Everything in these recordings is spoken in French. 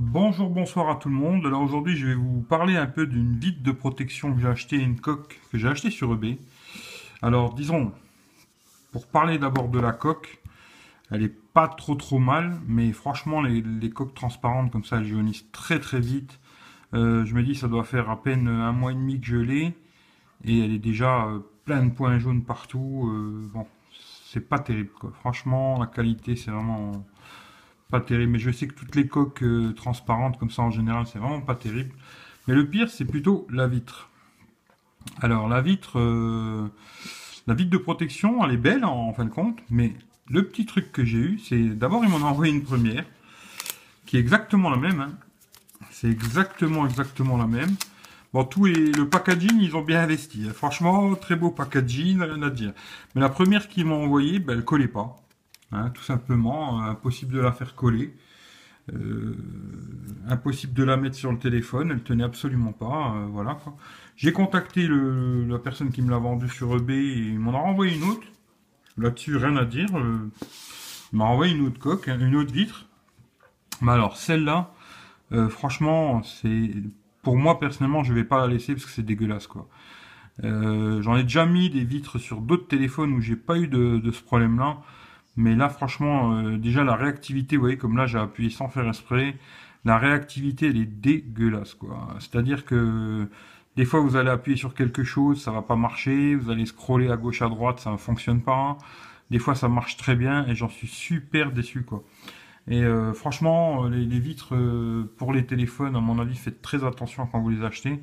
Bonjour, bonsoir à tout le monde. Alors aujourd'hui, je vais vous parler un peu d'une vitre de protection que j'ai acheté, une coque que j'ai acheté sur eBay. Alors disons, pour parler d'abord de la coque, elle est pas trop trop mal, mais franchement, les, coques transparentes comme ça, elles jaunissent très très vite. Euh, je me dis, ça doit faire à peine un mois et demi que je l'ai, et elle est déjà euh, plein de points jaunes partout. Euh, bon, c'est pas terrible. Franchement, la qualité, c'est vraiment pas terrible. Mais je sais que toutes les coques euh, transparentes comme ça en général, c'est vraiment pas terrible. Mais le pire, c'est plutôt la vitre. Alors la vitre, euh, la vitre de protection, elle est belle en, fin de compte, mais le petit truc que j'ai eu, c'est d'abord ils m'en envoyé une première qui est exactement la même. Hein. C'est exactement exactement la même. Bon, tout et le packaging, ils ont bien investi. Hein. Franchement, très beau packaging, rien à dire. Mais la première qu'ils m'ont envoyée, ben, elle collait pas. Hein, tout simplement, euh, impossible de la faire coller. Euh, impossible de la mettre sur le téléphone, elle tenait absolument pas, euh, voilà J'ai contacté la personne qui me l'a vendue sur eBay et il m'en a renvoyé une autre. Là-dessus, rien à dire. il m'a envoyé une autre coque, hein, une autre vitre. Mais alors, celle-là, franchement, c'est pour moi personnellement, je vais pas la laisser parce que c'est dégueulasse quoi. J'en ai déjà mis des vitres sur d'autres téléphones où j'ai pas eu de ce problème-là. Mais là, franchement, euh, déjà la réactivité, vous voyez, comme là, j'ai appuyé sans faire esprit, la réactivité, elle est dégueulasse, quoi. C'est-à-dire que des fois, vous allez appuyer sur quelque chose, ça va pas marcher, vous allez scroller à gauche, à droite, ça ne fonctionne pas. Des fois, ça marche très bien et j'en suis super déçu, quoi. Et euh, franchement, les, vitres euh, pour les téléphones, à mon avis, faites très attention quand vous les achetez.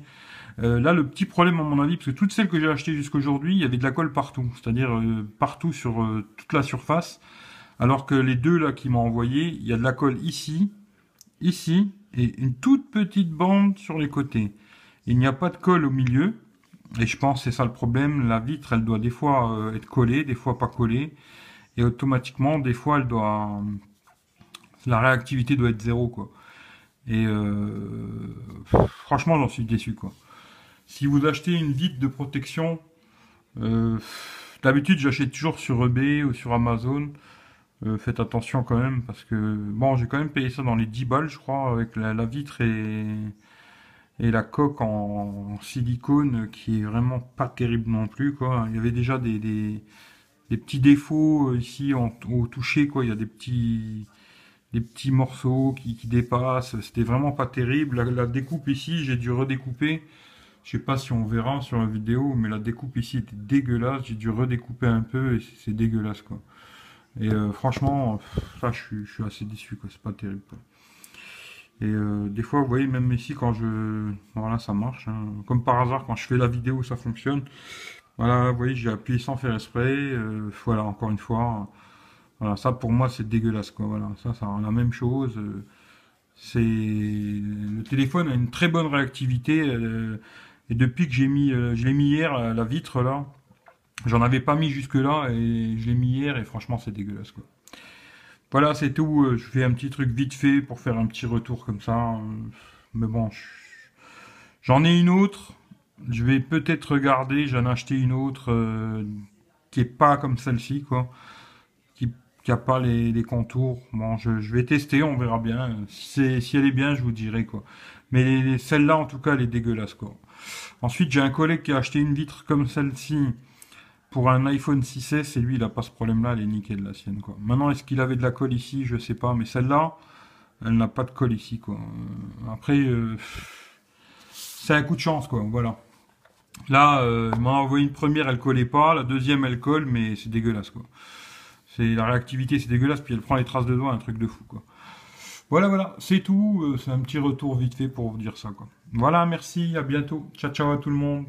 Euh, là, le petit problème, à mon avis, parce que toutes celles que j'ai achetées jusqu'aujourd'hui, il y avait de la colle partout, c'est-à-dire euh, partout sur euh, toute la surface. Alors que les deux là qui m'ont envoyé, il y a de la colle ici, ici, et une toute petite bande sur les côtés. Il n'y a pas de colle au milieu. Et je pense c'est ça le problème. La vitre, elle doit des fois être collée, des fois pas collée. Et automatiquement, des fois, elle doit... La réactivité doit être zéro, quoi. Et franchement, j'en suis déçu, quoi. Si vous achetez une vitre de protection, euh, d'habitude j'achète toujours sur eBay ou sur Amazon. Euh, faites attention quand même parce que bon j'ai quand même payé ça dans les 10 balles je crois avec la, vitre et, la coque en, silicone qui est vraiment pas terrible non plus quoi. Il y avait déjà des, petits défauts euh, ici au toucher quoi. Il y a des petits des petits morceaux qui, dépassent. C'était vraiment pas terrible. la découpe ici j'ai dû redécouper. Je sais pas si on verra sur la vidéo, mais la découpe ici était dégueulasse. J'ai dû redécouper un peu et c'est dégueulasse quoi. Et euh, franchement, ça, je, suis, assez déçu quoi. C'est pas terrible. Et euh, des fois, vous voyez, même ici, quand je... Voilà, ça marche. Hein. Comme par hasard, quand je fais la vidéo, ça fonctionne. Voilà, vous voyez, j'ai appuyé sans faire esprit. Euh, voilà, encore une fois. Voilà, ça pour moi, c'est dégueulasse quoi. Voilà, ça, ça la même chose. c'est... Le téléphone a une très bonne réactivité. Et depuis que j'ai mis, euh, je l'ai mis hier, la vitre là, j'en avais pas mis jusque là et je l'ai mis hier et franchement c'est dégueulasse quoi. Voilà, c'est tout. Euh, je fais un petit truc vite fait pour faire un petit retour comme ça. Euh, mais bon, j'en ai une autre. Je vais peut-être regarder. J'en ai acheté une autre qui est pas comme celle-ci, quoi. A pas les, contours. Bon, je, vais tester, on verra bien. Si, si elle est bien, je vous dirai, quoi. Mais celle-là, en tout cas, elle est dégueulasse, quoi. Ensuite, j'ai un collègue qui a acheté une vitre comme celle-ci pour un iPhone 6S et lui, il n'a pas ce problème-là, elle est nickel la sienne. Quoi. Maintenant, est-ce qu'il avait de la colle ici? Je sais pas, mais celle-là, elle n'a pas de colle ici. Quoi. Après, euh, c'est un coup de chance, quoi. Voilà. Là, euh, m'a envoyé une première, elle collait pas. La deuxième, elle colle, mais c'est dégueulasse, quoi. C'est la réactivité, c'est dégueulasse. Puis elle prend les traces de doigts, un truc de fou. Voilà, voilà, c'est tout. C'est un petit retour vite fait pour vous dire ça, quoi. Voilà, merci, à bientôt. Ciao, ciao à tout le monde.